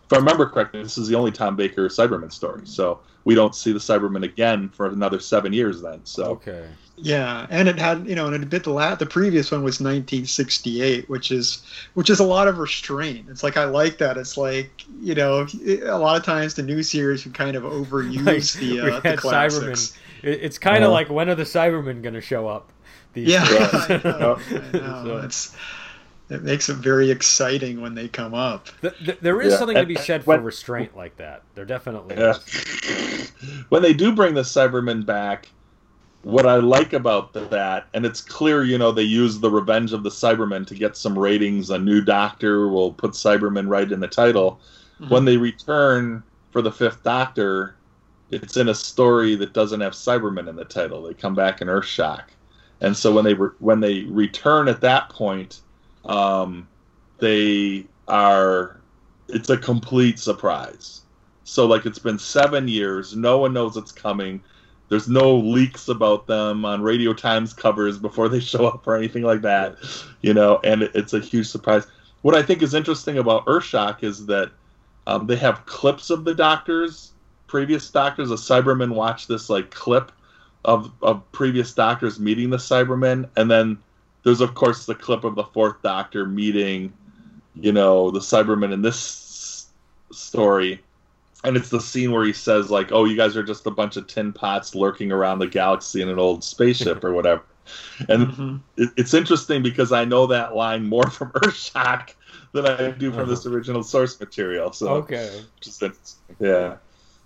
if I remember correctly, this is the only Tom Baker Cyberman story. So we don't see the Cybermen again for another seven years. Then, so Okay. Yeah, and it had you know, and it bit the la- the previous one was 1968, which is which is a lot of restraint. It's like I like that. It's like you know, a lot of times the new series can kind of overuse Like, the we uh, the classics. It, it's kind of Yeah. like when are the Cybermen going to show up? These Yeah. <laughs> I know. I know. <laughs> So- It's it makes it very exciting when they come up. Th- th- there is Yeah. something to be And- said for restraint like that. There definitely Yeah. is. <laughs> when they do bring the Cybermen back, what I like about that, and it's clear, you know, they use the Revenge of the Cybermen to get some ratings. A new Doctor will put Cybermen right in the title. When they return for the Fifth Doctor, it's in a story that doesn't have Cybermen in the title. They come back in Earthshock, and so when they re- when they return at that point, um, they are. It's a complete surprise. So like it's been seven years, no one knows it's coming. There's no leaks about them on Radio Times covers before they show up or anything like that, you know. And it, it's a huge surprise. What I think is interesting about Earthshock is that um, they have clips of the doctors, previous doctors. A Cyberman watched this like clip of of previous doctors meeting the Cybermen, and then there's of course the clip of the fourth Doctor meeting, you know, the Cybermen in this story and it's the scene where he says like oh you guys are just a bunch of tin pots lurking around the galaxy in an old spaceship or whatever and Mhm. it, it's interesting because i know that line more <laughs> from earthshock than i do from this original source material so Okay, just interesting. yeah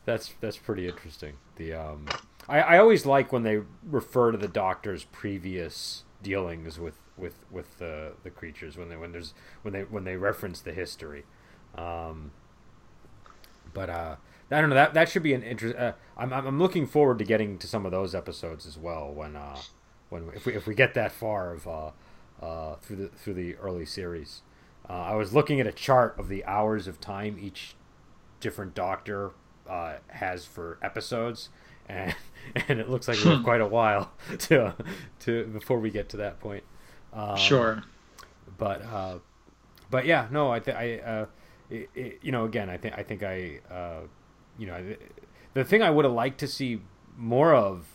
that's that's pretty interesting. The um, I, I always like when they refer to the Doctor's previous dealings with with with the the creatures when they when there's when they when they reference the history. Um, but uh, I don't know that that should be an interest. Uh, I'm I'm looking forward to getting to some of those episodes as well when uh when if we if we get that far of uh uh through the through the early series. Uh, I was looking at a chart of the hours of time each different Doctor uh, has for episodes, and <laughs> and it looks like we have quite a while <laughs> to to before we get to that point. Um, Sure. but uh, but yeah, no, I think I uh, it, you know again, I think I think I uh, you know. The thing I would have liked to see more of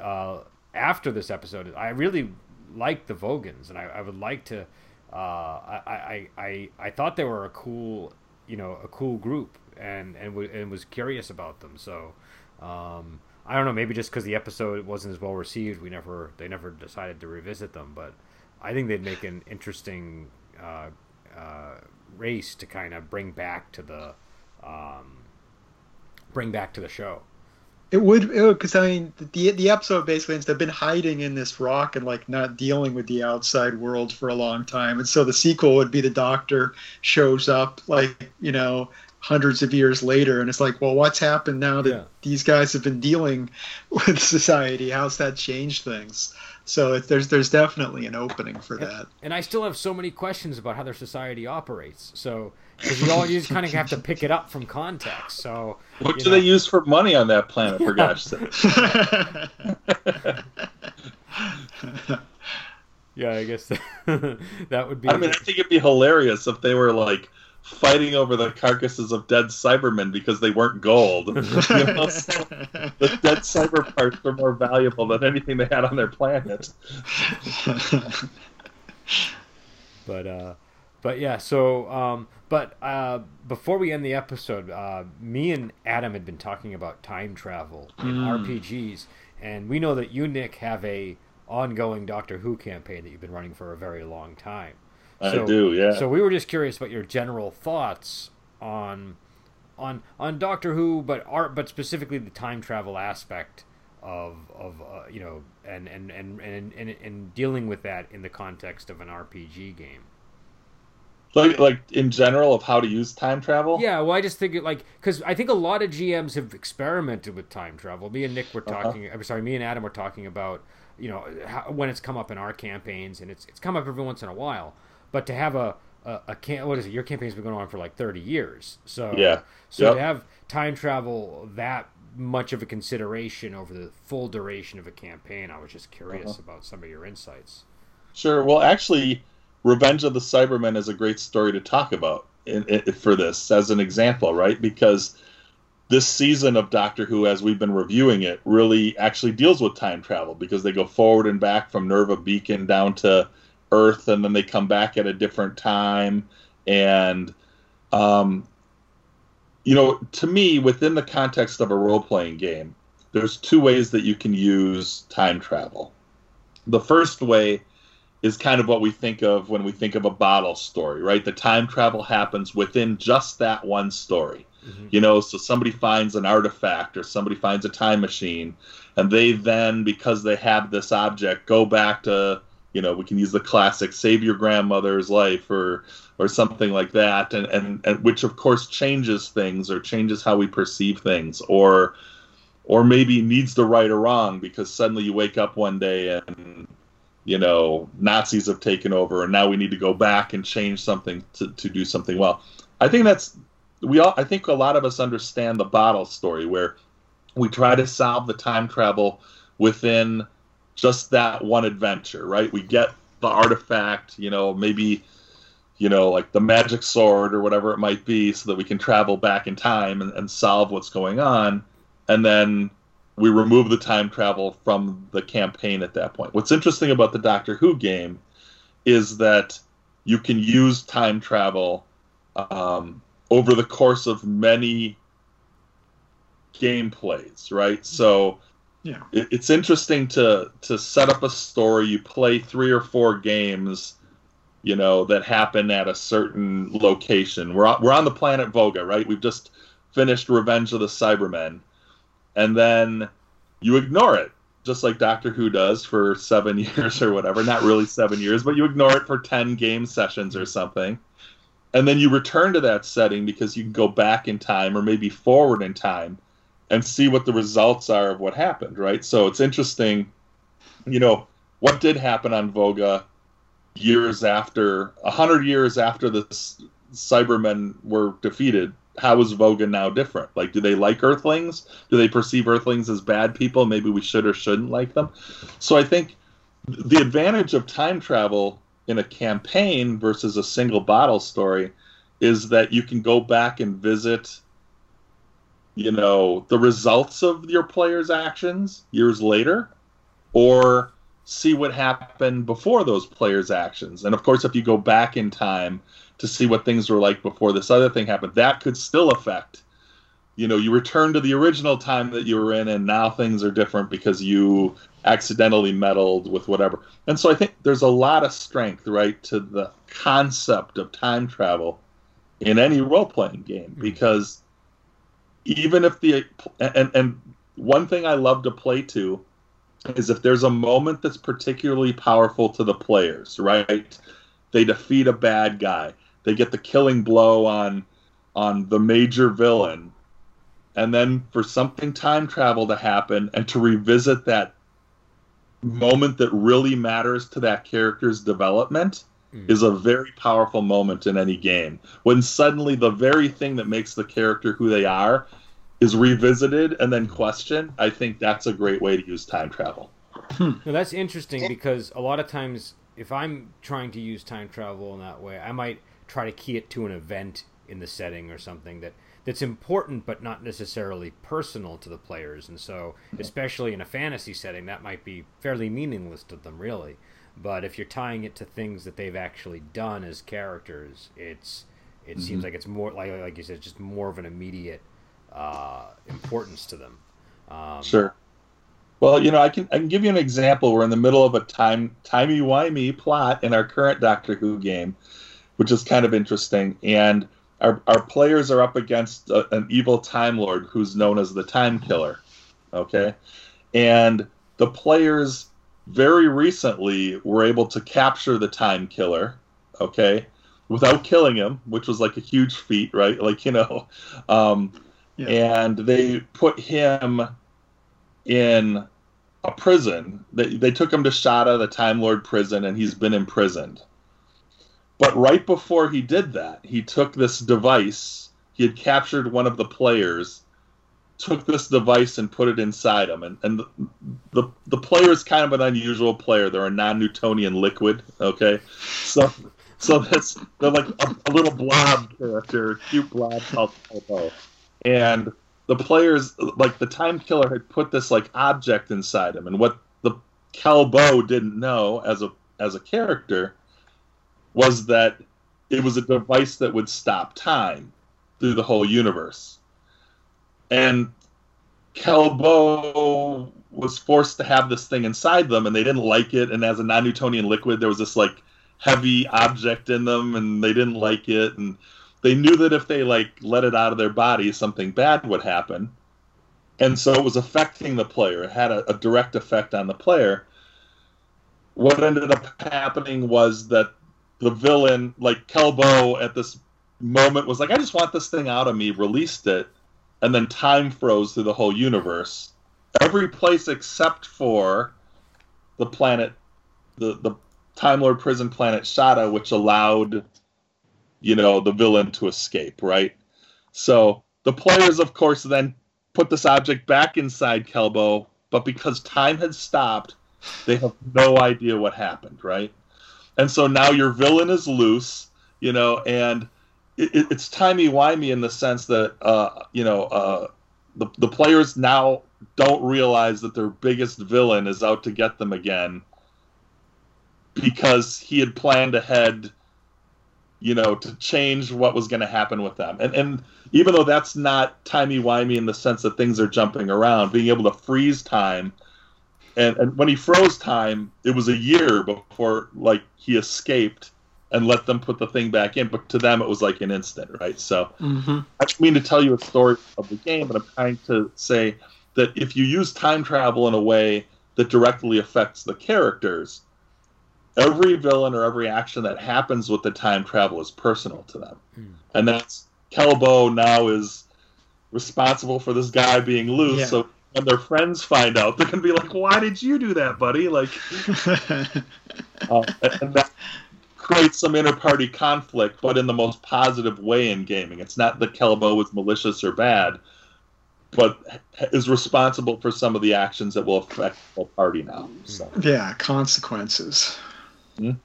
uh, after this episode, is I really like the Vogans, and I, I would like to. Uh, I, I, I I thought they were a cool, you know, a cool group, and and, w- and was curious about them. So, um, I don't know, maybe just because the episode wasn't as well received, we never they never decided to revisit them. But I think they'd make an interesting uh, uh, race to kind of bring back to the um, bring back to the show. It would because I mean the the episode basically ends. They've been hiding in this rock and like not dealing with the outside world for a long time, and so the sequel would be the Doctor shows up like you know hundreds of years later, and it's like, well, what's happened now that yeah. these guys have been dealing <laughs> with society? How's that changed things? So it, there's there's definitely an opening for and, that. And I still have so many questions about how their society operates. So because you all you just kind of have to pick it up from context. So what do know. they use for money on that planet? For gosh sake. <laughs> yeah, I guess <laughs> that would be. I mean, I think it'd be hilarious if they were like fighting over the carcasses of dead Cybermen because they weren't gold. <laughs> <laughs> you know, so the dead cyber parts were more valuable than anything they had on their planet. <laughs> but uh, but yeah, so um, but uh, before we end the episode, uh, me and Adam had been talking about time travel in mm. RPGs, and we know that you, Nick, have a ongoing Doctor Who campaign that you've been running for a very long time. So, I do, yeah. So we were just curious about your general thoughts on on on Doctor Who, but art, but specifically the time travel aspect of of uh, you know, and and, and and and and dealing with that in the context of an RPG game. Like like in general of how to use time travel. Yeah, well, I just think it like because I think a lot of GMs have experimented with time travel. Me and Nick were uh-huh. talking. Uh-huh. I'm sorry, me and Adam were talking about you know how, when it's come up in our campaigns, and it's it's come up every once in a while. But to have a a, a can what is it? Your campaign's been going on for like thirty years. So yeah. So yep. to have time travel that much of a consideration over the full duration of a campaign, I was just curious uh-huh. about some of your insights. Sure. Well, actually, Revenge of the Cybermen is a great story to talk about in, in, for this as an example, right? Because this season of Doctor Who, as we've been reviewing it, really actually deals with time travel because they go forward and back from Nerva Beacon down to Earth, and then they come back at a different time. And, um, you know, to me, within the context of a role playing game, there's two ways that you can use time travel. The first way is kind of what we think of when we think of a bottle story, right? The time travel happens within just that one story. Mm-hmm. You know, so somebody finds an artifact or somebody finds a time machine, and they then, because they have this object, go back to you know we can use the classic save your grandmother's life or or something like that. And, and, and which of course changes things or changes how we perceive things or or maybe needs the right or wrong because suddenly you wake up one day and you know nazis have taken over and now we need to go back and change something to, to do something well. I think that's we all i think a lot of us understand the bottle story where we try to solve the time travel within just that one adventure, right? We get the artifact, you know, maybe you know, like the magic sword or whatever it might be, so that we can travel back in time and, and solve what's going on. And then we remove the time travel from the campaign at that point. What's interesting about the Doctor Who game is that you can use time travel um, over the course of many gameplays, right? So yeah, it, it's interesting to to set up a story. You play three or four games, you know, that happen at a certain location. We're on, we're on the planet Voga, right? We've just finished Revenge of the Cybermen, and then you ignore it, just like Doctor Who does for seven <laughs> years or whatever. Not really seven years, but you ignore it for ten game sessions or something. And then you return to that setting because you can go back in time or maybe forward in time and see what the results are of what happened, right? So it's interesting, you know, what did happen on Voga years after, a hundred years after the Cybermen were defeated. How is Voga now different? Like, do they like Earthlings? Do they perceive Earthlings as bad people? Maybe we should or shouldn't like them. So I think the advantage of time travel in a campaign versus a single bottle story is that you can go back and visit you know, the results of your player's actions years later, or see what happened before those players' actions. And of course, if you go back in time to see what things were like before this other thing happened, that could still affect. You know, you return to the original time that you were in, and now things are different because you accidentally meddled with whatever. And so I think there's a lot of strength, right, to the concept of time travel in any role playing game hmm. because even if the and and one thing I love to play to is if there's a moment that's particularly powerful to the players, right? They defeat a bad guy. They get the killing blow on on the major villain. And then for something time travel to happen and to revisit that moment that really matters to that character's development mm. is a very powerful moment in any game. When suddenly the very thing that makes the character who they are is revisited and then questioned, I think that's a great way to use time travel. Hmm. Now that's interesting because a lot of times, if I'm trying to use time travel in that way, I might try to key it to an event in the setting or something that that's important but not necessarily personal to the players and so especially in a fantasy setting that might be fairly meaningless to them really but if you're tying it to things that they've actually done as characters it's it mm-hmm. seems like it's more like like you said just more of an immediate uh, importance to them. Um, sure. Well, you know, I can I can give you an example. We're in the middle of a time timey wimey plot in our current Doctor Who game, which is kind of interesting. And our our players are up against a, an evil Time Lord who's known as the Time Killer. Okay, and the players very recently were able to capture the Time Killer. Okay, without killing him, which was like a huge feat, right? Like you know, <laughs> um, yeah. and they put him in a prison. They, they took him to Shada, the Time Lord prison, and he's been imprisoned. But right before he did that, he took this device. He had captured one of the players, took this device and put it inside him. And, and the, the, the player is kind of an unusual player. They're a non Newtonian liquid, okay? So so that's they're like a, a little blob character, cute blob called and the players like the time killer had put this like object inside him and what the Kelbo didn't know as a as a character was that it was a device that would stop time through the whole universe and Kelbo was forced to have this thing inside them and they didn't like it and as a non-newtonian liquid there was this like heavy object in them and they didn't like it and they knew that if they like let it out of their body, something bad would happen, and so it was affecting the player. It had a, a direct effect on the player. What ended up happening was that the villain, like Kelbo, at this moment was like, "I just want this thing out of me," released it, and then time froze through the whole universe. Every place except for the planet, the the Time Lord prison planet Shada, which allowed you know, the villain to escape, right? So the players, of course, then put this object back inside Kelbo, but because time had stopped, they have no idea what happened, right? And so now your villain is loose, you know, and it, it's timey wimey in the sense that, uh, you know, uh, the, the players now don't realize that their biggest villain is out to get them again because he had planned ahead you know, to change what was going to happen with them. And and even though that's not timey wimey in the sense that things are jumping around, being able to freeze time, and and when he froze time, it was a year before like he escaped and let them put the thing back in. But to them, it was like an instant, right? So mm-hmm. I don't mean to tell you a story of the game, but I'm trying to say that if you use time travel in a way that directly affects the characters, every villain or every action that happens with the time travel is personal to them. Mm. And that's Kelbo now is responsible for this guy being loose. Yeah. So when their friends find out, they're gonna be like, "Why did you do that, buddy?" Like, <laughs> uh, and that creates some inter-party conflict, but in the most positive way in gaming. It's not that Kelbo is malicious or bad, but is responsible for some of the actions that will affect the party now. So. Yeah, consequences. So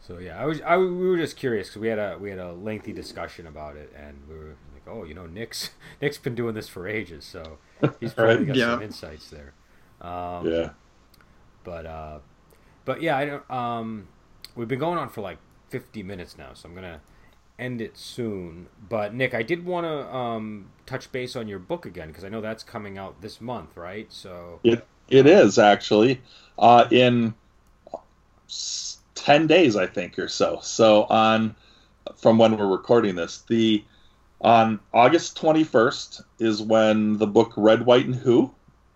So yeah, I was I, we were just curious because we had a we had a lengthy discussion about it, and we were like, oh, you know, Nick's <laughs> Nick's been doing this for ages, so he's <laughs> probably Right. got Yeah. some insights there. Um, yeah. But uh, but yeah, I don't. Um, we've been going on for like 50 minutes now, so I'm gonna end it soon. But Nick, I did want to um, touch base on your book again because I know that's coming out this month, right? So It it is actually uh, in ten days, I think, or so. So on from when we're recording this, the on August twenty first is when the book Red, White, and Who,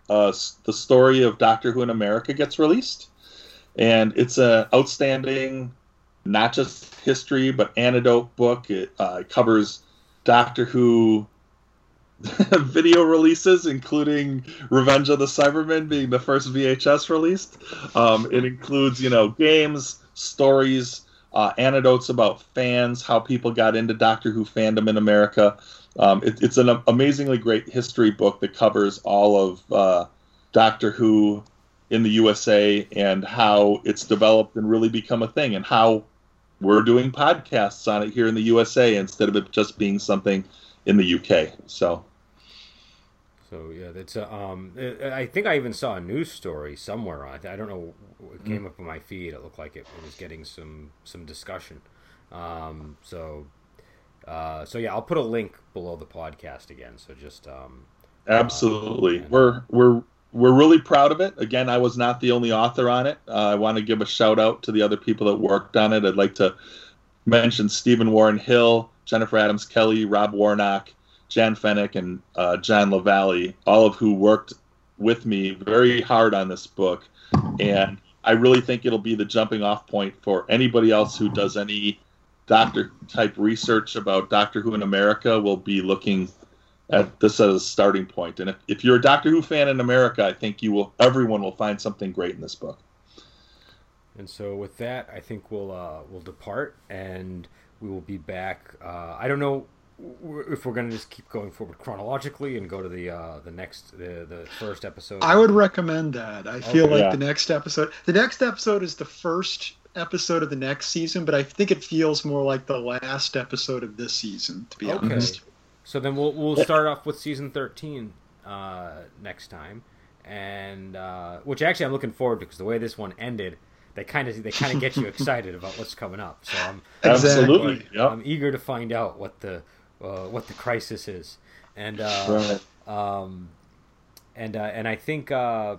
uh, the story of Doctor Who in America, gets released, and it's an outstanding, not just history but anecdote book. It uh, covers Doctor Who <laughs> video releases, including Revenge of the Cybermen being the first VHS released. Um, it includes, you know, games, stories, uh, anecdotes about fans, how people got into Doctor Who fandom in America. Um, it, it's an amazingly great history book that covers all of uh, Doctor Who in the USA and how it's developed and really become a thing, and how we're doing podcasts on it here in the USA instead of it just being something in the UK. So So yeah, that's a, um. I think I even saw a news story somewhere on it. I don't know. It came up on my feed. It looked like it, it was getting some some discussion. Um. So. Uh, so yeah, I'll put a link below the podcast again. So just um. Absolutely. Uh, we're we're we're really proud of it. Again, I was not the only author on it. Uh, I want to give a shout out to the other people that worked on it. I'd like to mention Stephen Warren Hill, Jennifer Adams Kelly, Rob Warnock, Jan Fennick, and uh, John LaValle, all of who worked with me very hard on this book. And I really think it'll be the jumping off point for anybody else who does any doctor type research about Doctor Who in America will be looking at this as a starting point. And if, if you're a Doctor Who fan in America, I think you will everyone will find something great in this book. And so with that, I think we'll uh, we'll depart, and we will be back. Uh, I don't know if we're gonna just keep going forward chronologically and go to the uh, the next the, the first episode. I would recommend that. I feel Okay. like Yeah. the next episode, the next episode is the first episode of the next season, but I think it feels more like the last episode of this season, to be Okay. honest. So then we'll we'll start off with season thirteen uh, next time, and uh, which actually I'm looking forward to because the way this one ended, they kind of they kind of get you <laughs> excited about what's coming up. So I'm Absolutely. Exactly. Yep. I'm eager to find out what the uh, what the crisis is, and uh, Right. um, and uh, and I think uh,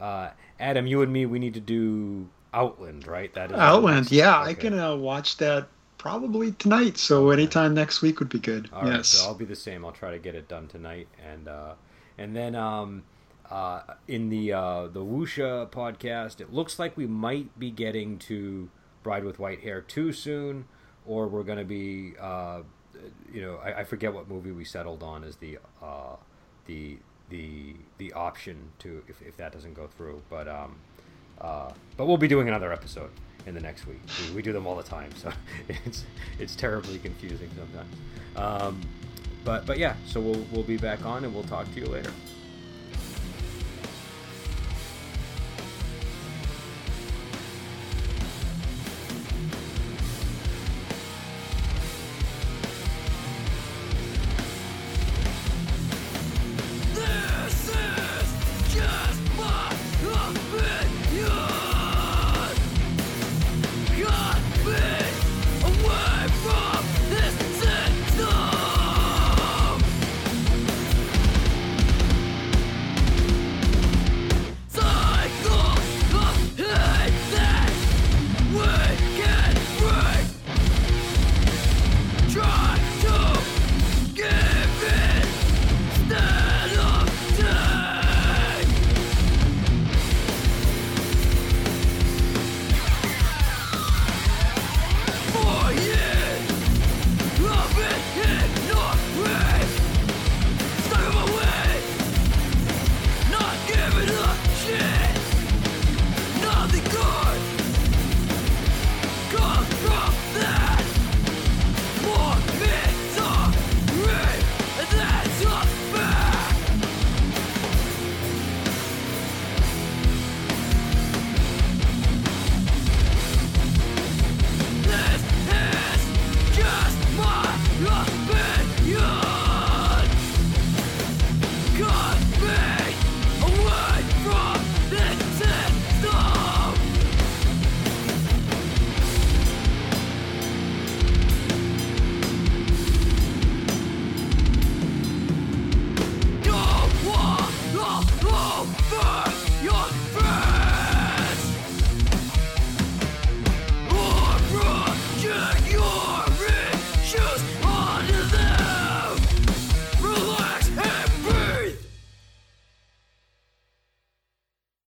uh, Adam, you and me, we need to do Outland, right? That is our Outland, next- yeah, I can uh, watch that probably tonight. So anytime next week would be good. All right, yes. so I'll be the same. I'll try to get it done tonight, and uh, and then um, uh, in the uh, the Wuxia podcast, it looks like we might be getting to Bride with White Hair too soon, or we're going to be, uh, you know, I, I forget what movie we settled on as the uh, the the the option to if, if that doesn't go through, but um, uh, but we'll be doing another episode in the next week. We, we do them all the time, so <laughs> it's it's terribly confusing sometimes. Um, but but yeah, so we'll we'll be back on and we'll talk to you later.